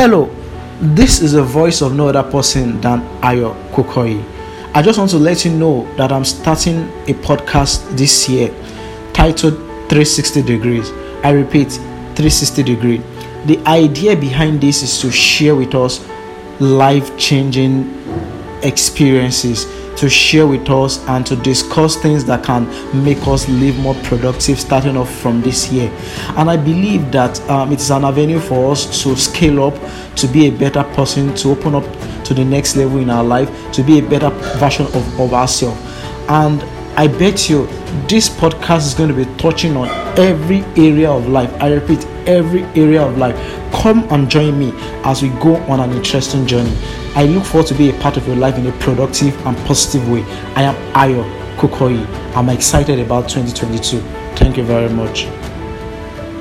Hello, this is the voice of no other person than Ayo Kokoyi. I just want to let you know that I'm starting a podcast this year titled 360 Degrees. I repeat, 360 Degree. The idea behind this is to share with us life changing experiences to share with us and to discuss things that can make us live more productive starting off from this year. And I believe that um, it is an avenue for us to scale up, to be a better person, to open up to the next level in our life, to be a better version of, of ourselves. And I bet you this podcast is going to be touching on every area of life. I repeat, every area of life. Come and join me as we go on an interesting journey. I look forward to be a part of your life in a productive and positive way. I am Ayo Kokoyi. I'm excited about 2022. Thank you very much.